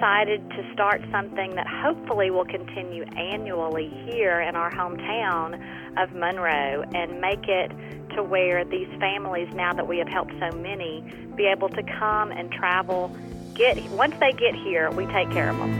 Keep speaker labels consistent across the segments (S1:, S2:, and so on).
S1: decided to start something that hopefully will continue annually here in our hometown of Monroe and make it to where these families, now that we have helped so many, be able to come and travel. Get once they get here, we take care of them.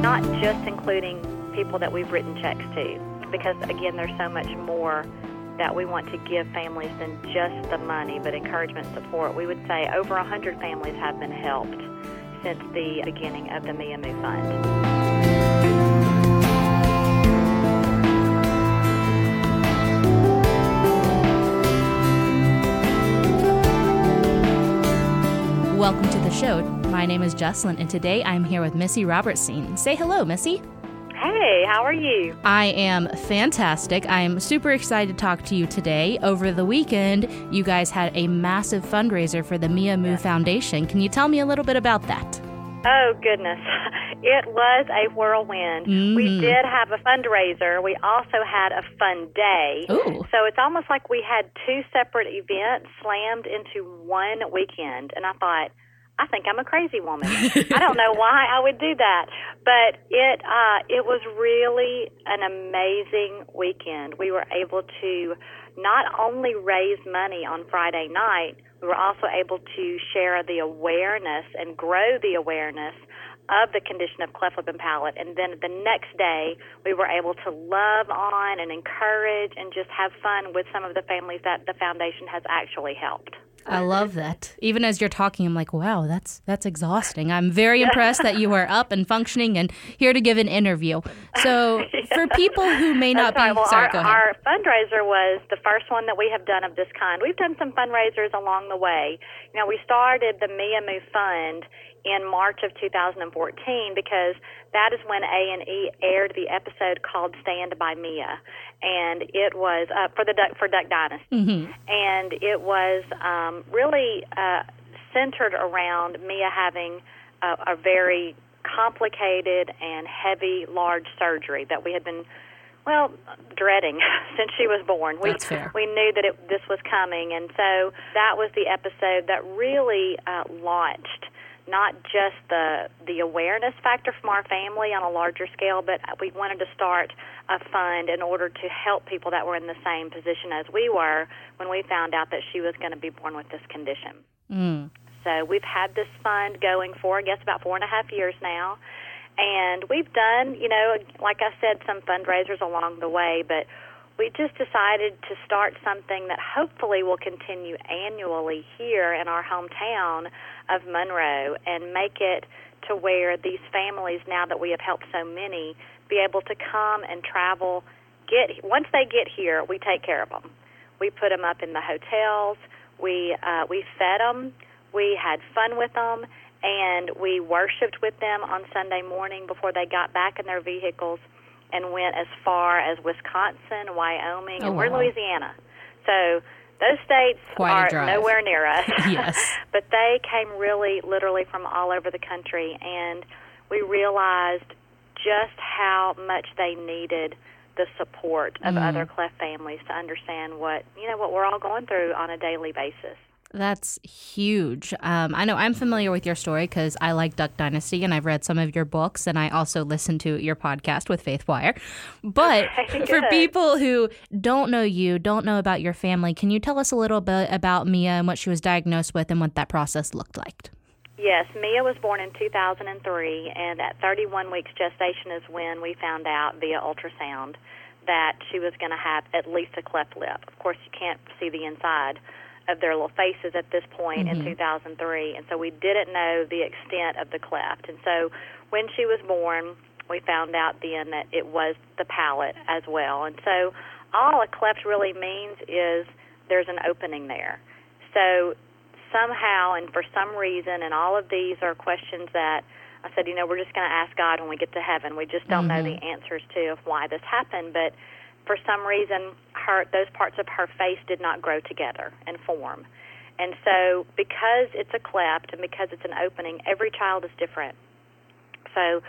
S1: Not just including people that we've written checks to, because again, there's so much more that we want to give families than just the money, but encouragement support. We would say over 100 families have been helped since the beginning of the Mia Moo Fund.
S2: Welcome to the show. My name is Jocelyn, and today I'm here with Missy Robertson. Say hello, Missy.
S1: Hey, how are you?
S2: I am fantastic. I am super excited to talk to you today. Over the weekend, you guys had a massive fundraiser for the Mia Moo Foundation. Can you tell me a little bit about that?
S1: Oh, goodness. It was a whirlwind.
S2: Mm.
S1: We did have a fundraiser. We also had a fun day.
S2: Ooh.
S1: So it's almost like we had two separate events slammed into one weekend. And I thought, I think I'm a crazy woman. I don't know why I would do that, but it uh, it was really an amazing weekend. We were able to not only raise money on Friday night, we were also able to share the awareness and grow the awareness of the condition of cleft lip and palate. And then the next day, we were able to love on and encourage and just have fun with some of the families that the foundation has actually helped.
S2: I love that. Even as you're talking, I'm like, wow, that's that's exhausting. I'm very impressed that you are up and functioning and here to give an interview. So, for people who may not be.
S1: Well,
S2: sorry,
S1: our,
S2: go ahead.
S1: our fundraiser was the first one that we have done of this kind. We've done some fundraisers along the way. You know, we started the Mia Moo Fund in March of 2014 because that is when A and E aired the episode called "Stand by Mia," and it was uh, for the Duck for Duck Dynasty,
S2: Mm-hmm.
S1: and it was um, really uh, centered around Mia having a, a very complicated and heavy, large surgery that we had been well, dreading since she was born. We
S2: That's fair.
S1: we knew that it, this was coming, and so that was the episode that really uh, launched not just the the awareness factor from our family on a larger scale, but we wanted to start a fund in order to help people that were in the same position as we were when we found out that she was going to be born with this condition.
S2: Mm.
S1: So we've had this fund going for, I guess, about four and a half years now. And we've done, you know, like I said, some fundraisers along the way, but we just decided to start something that hopefully will continue annually here in our hometown of Monroe and make it to where these families, now that we have helped so many, be able to come and travel. Get once they get here, we take care of them. We put them up in the hotels. We uh, we fed them. We had fun with them, and we worshipped with them on Sunday morning before they got back in their vehicles and went as far as Wisconsin, Wyoming,
S2: Oh,
S1: and we're in
S2: wow.
S1: Louisiana. So those states
S2: Quite
S1: are nowhere near us.
S2: Yes.
S1: but they came really, literally from all over the country, and we realized just how much they needed the support of
S2: Mm.
S1: other cleft families to understand what you know what we're all going through on a daily basis.
S2: That's huge. Um, I know I'm familiar with your story because I like Duck Dynasty and I've read some of your books and I also listen to your podcast with Faith Wire. But
S1: Okay,
S2: for people who don't know you, don't know about your family, can you tell us a little bit about Mia and what she was diagnosed with and what that process looked like?
S1: Yes, Mia was born in 2003, and at 31 weeks gestation is when we found out via ultrasound that she was going to have at least a cleft lip. Of course, you can't see the inside of their little faces at this point in mm-hmm. 2003, and so we didn't know the extent of the cleft. And so when she was born, we found out then that it was the palate as well. And so all a cleft really means is there's an opening there. So somehow and for some reason, and all of these are questions that I said, you know, we're just going to ask God when we get to heaven. We just don't know mm-hmm. the answers to of why this happened, but for some reason, her those parts of her face did not grow together and form. And so, because it's a cleft and because it's an opening, every child is different. So,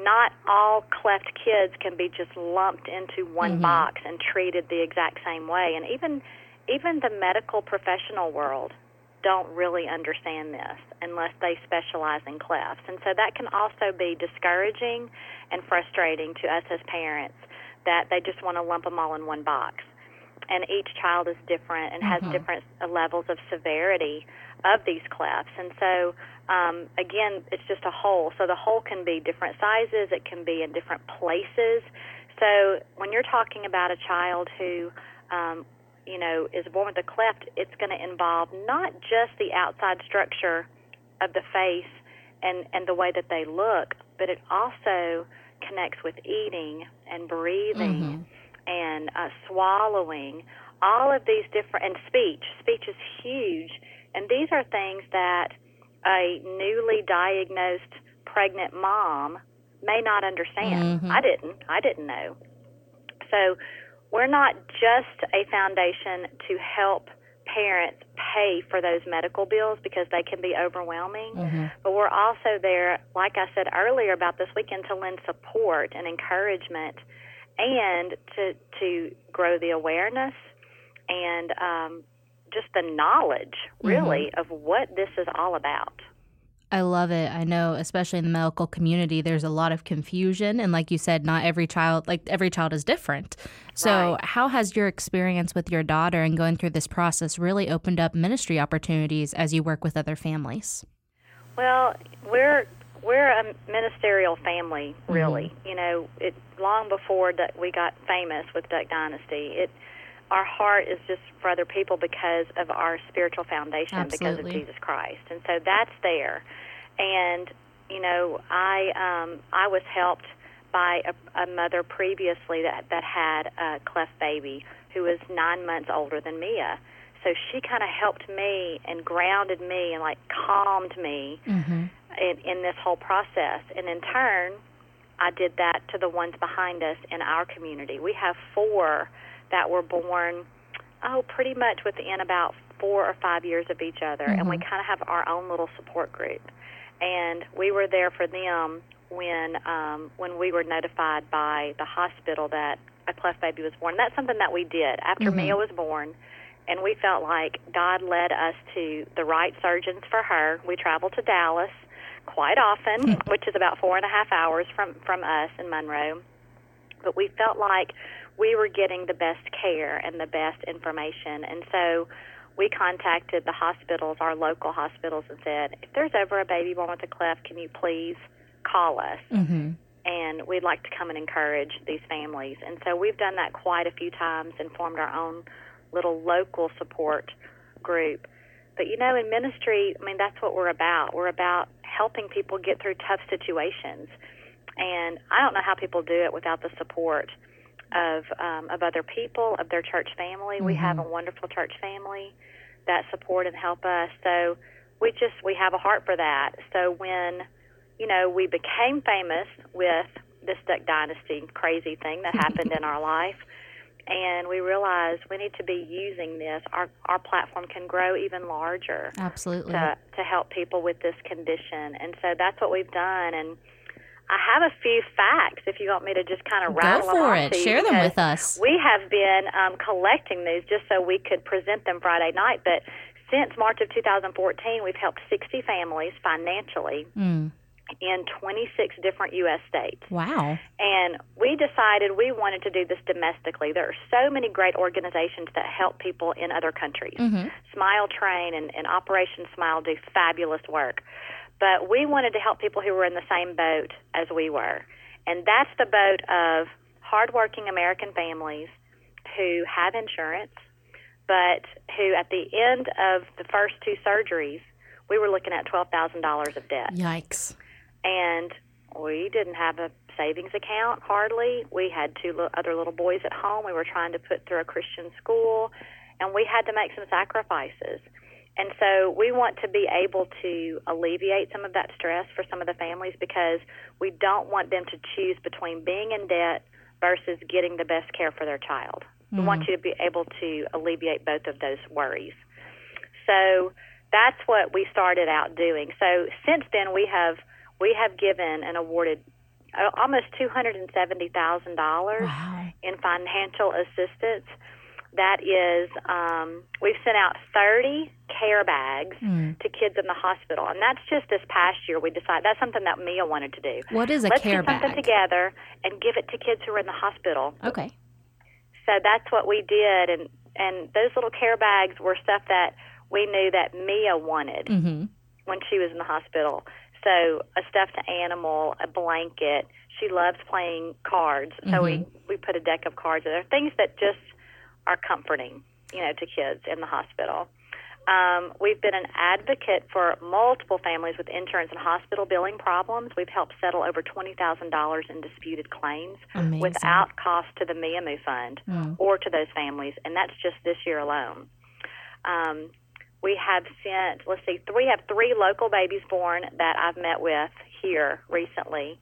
S1: not all cleft kids can be just lumped into one mm-hmm. box and treated the exact same way. And even even the medical professional world don't really understand this unless they specialize in clefs. And so that can also be discouraging and frustrating to us as parents that they just want to lump them all in one box. And each child is different and has
S2: Mhm.
S1: different levels of severity of these clefts. And so, um, again, it's just a hole. So the hole can be different sizes, it can be in different places. So when you're talking about a child who um, you know, is born with a cleft, it's going to involve not just the outside structure of the face and, and the way that they look, but it also connects with eating and breathing and uh, swallowing, all of these different, and speech. Speech is huge. And these are things that a newly diagnosed pregnant mom may not understand.
S2: Mhm.
S1: I didn't. I didn't know. So we're not just a foundation to help parents pay for those medical bills because they can be overwhelming,
S2: Mhm.
S1: but we're also there, like I said earlier about this weekend, to lend support and encouragement and to to grow the awareness and um, just the knowledge, really, of what this is all about.
S2: I love it. I know, especially in the medical community, there's a lot of confusion, and like you said, not every child, like every child, is different. So,
S1: Right.
S2: how has your experience with your daughter and going through this process really opened up ministry opportunities as you work with other families?
S1: Well, we're we're a ministerial family, really. Mm-hmm. You know, it long before that we got famous with Duck Dynasty. It our heart is just for other people because of our spiritual foundation, because of Jesus Christ, and so that's there. And you know, I um, I was helped by a, a mother previously that that had a cleft baby who was nine months older than Mia. So she kind of helped me and grounded me and like calmed me
S2: Mm-hmm.
S1: in, in this whole process. And in turn, I did that to the ones behind us in our community. We have four that were born, oh, pretty much within about four or five years of each other, and we kind of have our own little support group. And we were there for them when um, when we were notified by the hospital that a cleft baby was born. That's something that we did after
S2: Mhm.
S1: Mia was born and we felt like God led us to the right surgeons for her. We traveled to Dallas quite often, which is about four and a half hours from from us in Monroe. But we felt like we were getting the best care and the best information, and so we contacted the hospitals, our local hospitals, and said, if there's ever a baby born with a cleft, can you please call us?
S2: Mm-hmm.
S1: and we'd like to come and encourage these families. And so we've done that quite a few times and formed our own little local support group. But you know, in ministry, I mean, that's what we're about. We're about helping people get through tough situations. And I don't know how people do it without the support of um, of other people, of their church family. We have a wonderful church family that support and help us. So we just we have a heart for that. So when you know we became famous with this Duck Dynasty crazy thing that happened in our life, and we realized we need to be using this. Our our platform can grow even larger
S2: Absolutely.
S1: to to help people with this condition, and so that's what we've done. And I have a few facts if you want me to just kind of
S2: Go
S1: rattle them
S2: for
S1: off
S2: it. Share them with us.
S1: We have been um, collecting these just so we could present them Friday night, but since March of 2014, we've helped 60 families financially
S2: Mm.
S1: in 26 different U.S. states.
S2: Wow.
S1: And we decided we wanted to do this domestically. There are so many great organizations that help people in other countries.
S2: Mm-hmm.
S1: Smile Train and, and Operation Smile do fabulous work. But we wanted to help people who were in the same boat as we were. And that's the boat of hardworking American families who have insurance, but who at the end of the first two surgeries, we were looking at $12,000 of debt
S2: Yikes.
S1: and we didn't have a savings account hardly. We had two other little boys at home. We were trying to put through a Christian school, and we had to make some sacrifices. And so we want to be able to alleviate some of that stress for some of the families because we don't want them to choose between being in debt versus getting the best care for their child. We want you to be able to alleviate both of those worries. So that's what we started out doing. So since then, we have we have given and awarded uh, almost two hundred and seventy thousand dollars
S2: Wow.
S1: in financial assistance that is, um, we've sent out 30 care bags
S2: Mm.
S1: to kids in the hospital, and that's just this past year. We decided that's something that Mia wanted to do.
S2: What is a
S1: Let's
S2: care
S1: get something
S2: bag?
S1: together and give it to kids who are in the hospital.
S2: Okay.
S1: So that's what we did, and and those little care bags were stuff that we knew that Mia wanted
S2: Mm-hmm.
S1: when she was in the hospital. So a stuffed animal, a blanket. She loves playing cards, so we we put a deck of cards in there. Things that just are comforting, you know, to kids in the hospital. Um, we've been an advocate for multiple families with insurance and hospital billing problems. We've helped settle over twenty thousand dollars in disputed claims
S2: Amazing.
S1: without cost to the Mia Moo Fund
S2: Mm.
S1: or to those families, and that's just this year alone. Um, we have sent, let's see, we have three local babies born that I've met with here recently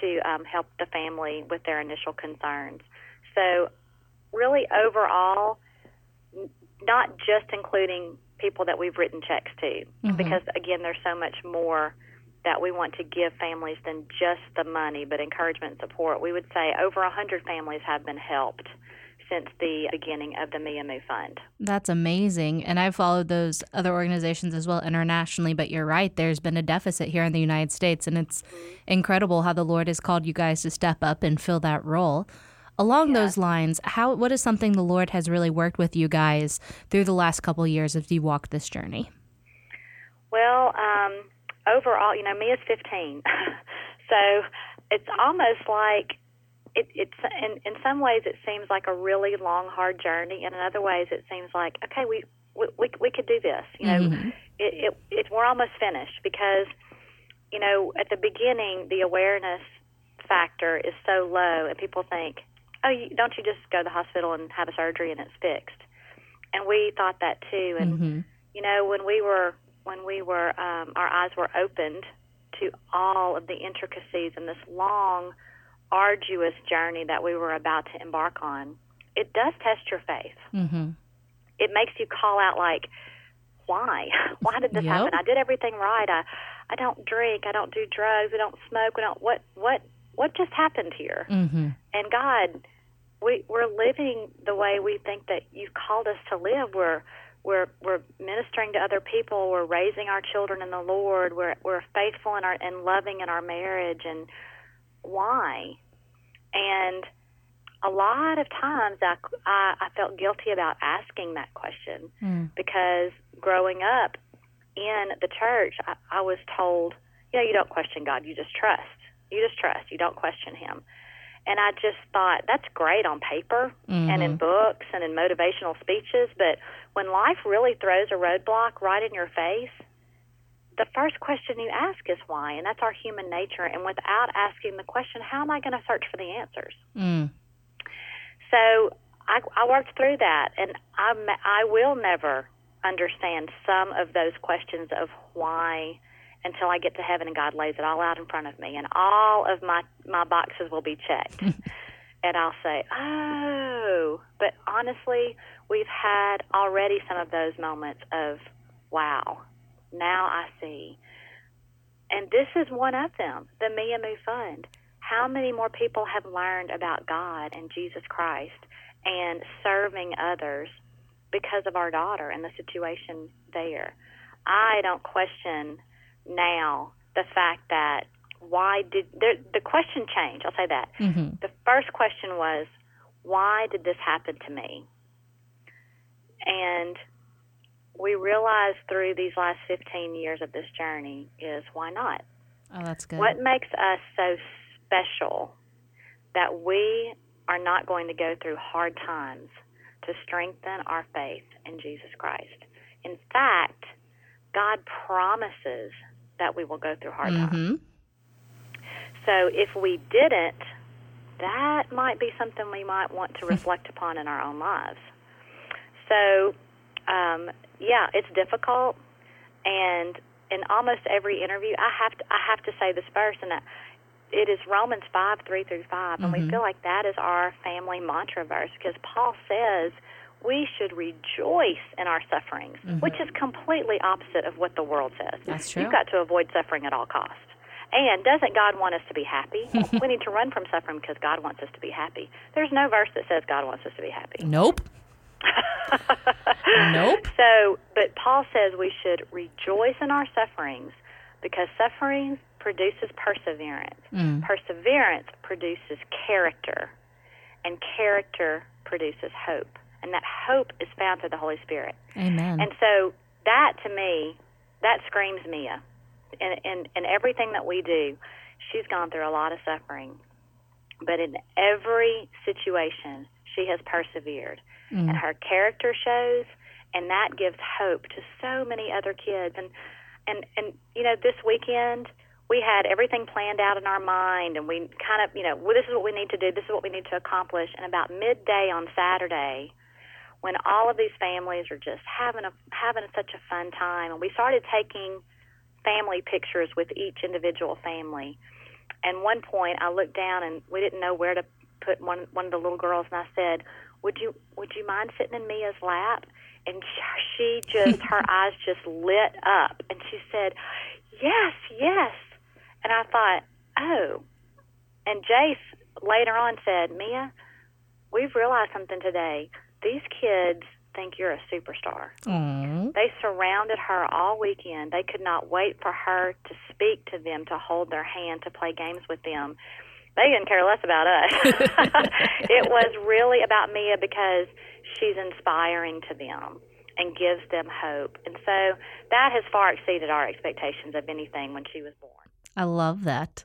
S1: to um, help the family with their initial concerns. So, really, overall, not just including people that we've written checks to, mm-hmm. because again, there's so much more that we want to give families than just the money, but encouragement and support. We would say over 100 families have been helped since the beginning of the Mia Moo Fund.
S2: That's amazing. And I've followed those other organizations as well internationally, but you're right, there's been a deficit here in the United States, and it's mm-hmm. incredible how the Lord has called you guys to step up and fill that role. Along those lines, how what is something the Lord has really worked with you guys through the last couple of years as you walked this journey?
S1: Well, um, overall, you know, Mia is 15, so it's almost like it, it's in in some ways it seems like a really long, hard journey, and in other ways it seems like okay, we we we, we could do this. You know, it, it, it we're almost finished because you know at the beginning the awareness factor is so low, and people think, oh, you, don't you just go to the hospital and have a surgery and it's fixed? And we thought that too, and
S2: Mm-hmm.
S1: you know when we were when we were um, our eyes were opened to all of the intricacies and this long arduous journey that we were about to embark on it does test your faith
S2: Mm-hmm.
S1: it makes you call out like why why did this
S2: Yep.
S1: happen i did everything right i i don't drink i don't do drugs i don't smoke we don't what what what just happened here
S2: Mm-hmm.
S1: and God, we we're living the way we think that you've called us to live. We're we're we're ministering to other people. We're raising our children in the Lord. We're we're faithful in our and loving in our marriage. And why? And a lot of times I, I, I felt guilty about asking that question
S2: Mm.
S1: because growing up in the church, I, I was told, you know, you don't question God, you just trust. You just trust. You don't question Him. And I just thought that's great on paper and in books and in motivational speeches, but when life really throws a roadblock right in your face, the first question you ask is why, and that's our human nature. And without asking the question, how am I going to search for the answers?
S2: Mm.
S1: So I, I worked through that, and I, I will never understand some of those questions of why until I get to heaven and God lays it all out in front of me, and all of my my boxes will be checked, and I'll say, "Oh." But honestly, we've had already some of those moments of, "Wow, now I see." And this is one of them, the Mia Moo Fund. How many more people have learned about God and Jesus Christ and serving others because of our daughter and the situation there? I don't question now the fact that why did there, the question change? I'll say that.
S2: Mm-hmm.
S1: The first question was, why did this happen to me? And we realized through these last 15 years of this journey is why not?
S2: Oh, that's good.
S1: What makes us so special that we are not going to go through hard times to strengthen our faith in Jesus Christ? In fact, God promises that we will go through hard times.
S2: Mm-hmm.
S1: So if we didn't, that might be something we might want to reflect upon in our own lives. So, um, yeah, it's difficult, and in almost every interview, I have to I have to say this verse, and it is Romans five three through 5 and we feel like that is our family mantra verse because Paul says we should rejoice in our sufferings, which is completely opposite of what the world says.
S2: That's true.
S1: You've got to avoid suffering at all costs. And doesn't God want us to be happy? we need to run from suffering because God wants us to be happy. There's no verse that says God wants us to be happy.
S2: Nope. nope.
S1: So, but Paul says we should rejoice in our sufferings because suffering produces perseverance.
S2: Mm.
S1: Perseverance produces character, and character produces hope. And that hope is found through the Holy Spirit.
S2: Amen.
S1: And so that to me, that screams Mia. In, in, in everything that we do, she's gone through a lot of suffering. But in every situation, she has persevered.
S2: Mm.
S1: And her character shows, and that gives hope to so many other kids. And, and, and you know, this weekend, we had everything planned out in our mind, and we kind of, you know, well, this is what we need to do, this is what we need to accomplish. And about midday on Saturday, when all of these families are just having a having such a fun time, and we started taking family pictures with each individual family. And one point, I looked down, and we didn't know where to put one one of the little girls, and I said, "Would you would you mind sitting in Mia's lap?" And she just her eyes just lit up, and she said, "Yes, yes." And I thought, "Oh." And Jase later on said, "Mia, we've realized something today." These kids think you're a superstar.
S2: Aww.
S1: They surrounded her all weekend. They could not wait for her to speak to them, to hold their hand, to play games with them. They didn't care less about us. it was really about Mia because she's inspiring to them and gives them hope. And so that has far exceeded our expectations of anything when she was born.
S2: I love that.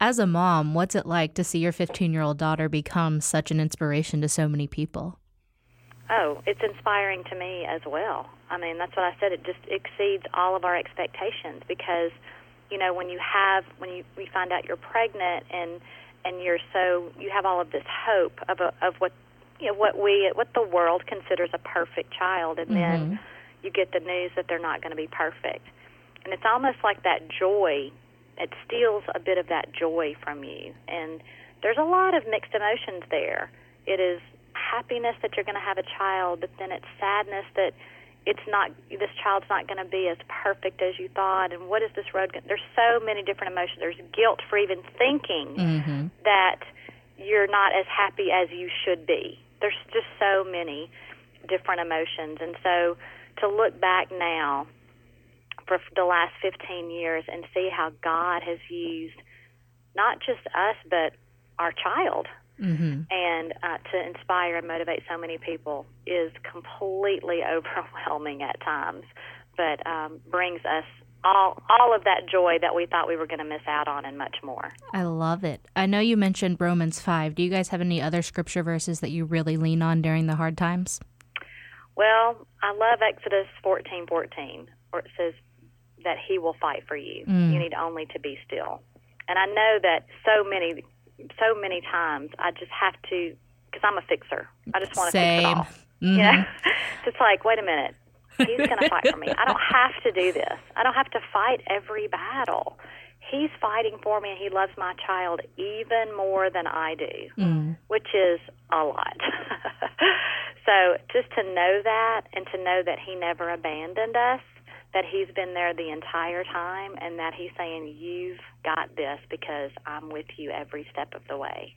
S2: As a mom, what's it like to see your 15 year old daughter become such an inspiration to so many people?
S1: Oh, it's inspiring to me as well. I mean, that's what I said. It just exceeds all of our expectations because, you know, when you have when you we find out you're pregnant and and you're so you have all of this hope of a, of what you know what we what the world considers a perfect child, and then
S2: Mhm.
S1: you get the news that they're not going to be perfect, and it's almost like that joy. It steals a bit of that joy from you, and there's a lot of mixed emotions there. It is happiness that you're going to have a child, but then it's sadness that it's not this child's not going to be as perfect as you thought. And what is this road? Gonna, there's so many different emotions. There's guilt for even thinking
S2: Mm-hmm.
S1: that you're not as happy as you should be. There's just so many different emotions, and so to look back now for the last 15 years and see how God has used not just us but our child
S2: Mm-hmm.
S1: And uh, to inspire and motivate so many people is completely overwhelming at times, but um, brings us all all of that joy that we thought we were going to miss out on and much more.
S2: I love it. I know you mentioned Romans 5. Do you guys have any other scripture verses that you really lean on during the hard times?
S1: Well, I love Exodus fourteen fourteen, where it says that He will fight for you.
S2: Mm.
S1: You need only to be still. And I know that so many, so many times I just have to, because I'm a fixer. I just want to fix it
S2: Same.
S1: all.
S2: Mhm.
S1: Yeah. it's like, wait a minute. He's going to fight for me. I don't have to do this. I don't have to fight every battle. He's fighting for me, and he loves my child even more than I do,
S2: Mm.
S1: which is a lot. so just to know that and to know that he never abandoned us, that he's been there the entire time, and that he's saying, You've got this because I'm with you every step of the way.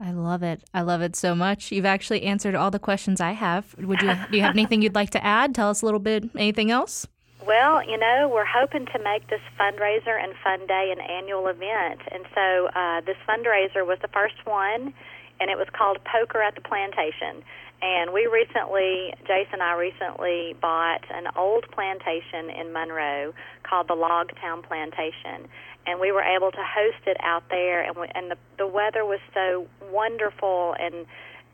S2: I love it. I love it so much. You've actually answered all the questions I have. Would you do you have anything you'd like to add? Tell us a little bit anything else?
S1: Well, you know, we're hoping to make this fundraiser and fun day an annual event. And so uh, this fundraiser was the first one, and it was called Poker at the Plantation. And we recently, Jason and I recently bought an old plantation in Monroe called the Log Town Plantation. And we were able to host it out there, and, we, and the, the weather was so wonderful, and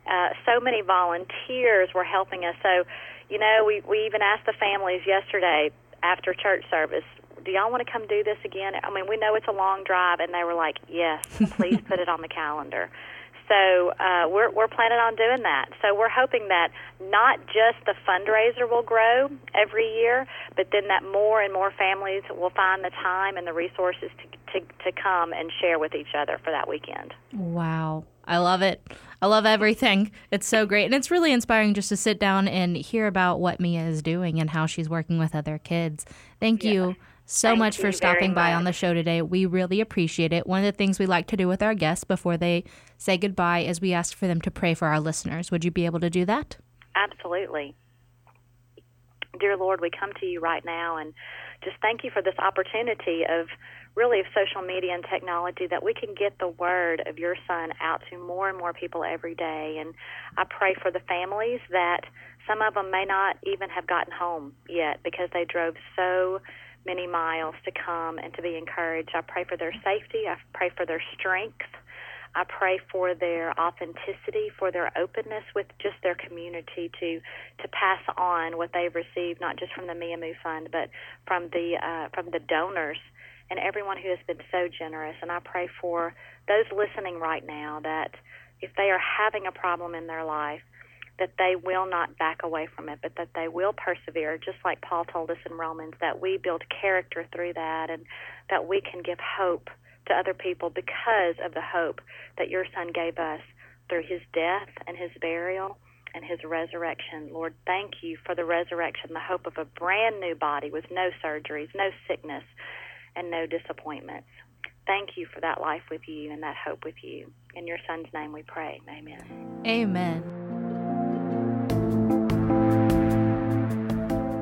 S1: uh, so many volunteers were helping us. So, you know, we, we even asked the families yesterday after church service, do y'all want to come do this again? I mean, we know it's a long drive, and they were like, yes, please put it on the calendar. So uh, we're we're planning on doing that. So we're hoping that not just the fundraiser will grow every year, but then that more and more families will find the time and the resources to to, to come and share with each other for that weekend.
S2: Wow. I love it. I love everything. It's so great. And it's really inspiring just to sit down and hear about what Mia is doing and how she's working with other kids. Thank you so
S1: Thank
S2: much for stopping by on the show today. We really appreciate it. One of the things we like to do with our guests before they say goodbye is we ask for them to pray for our listeners. Would you be able to do that?
S1: Absolutely. Dear Lord, we come to you right now and just thank you for this opportunity of really of social media and technology that we can get the word of your son out to more and more people every day. And I pray for the families that some of them may not even have gotten home yet because they drove so many miles to come and to be encouraged. I pray for their safety. I pray for their strength. I pray for their authenticity, for their openness with just their community to to pass on what they've received, not just from the Mia Moo Fund, but from the uh, from the donors and everyone who has been so generous. And I pray for those listening right now that if they are having a problem in their life, that they will not back away from it, but that they will persevere, just like Paul told us in Romans, that we build character through that and that we can give hope to other people because of the hope that your son gave us through his death and his burial and his resurrection. Lord, thank you for the resurrection, the hope of a brand new body with no surgeries, no sickness, and no disappointments. Thank you for that life with you and that hope with you. In your son's name we pray. Amen.
S2: Amen.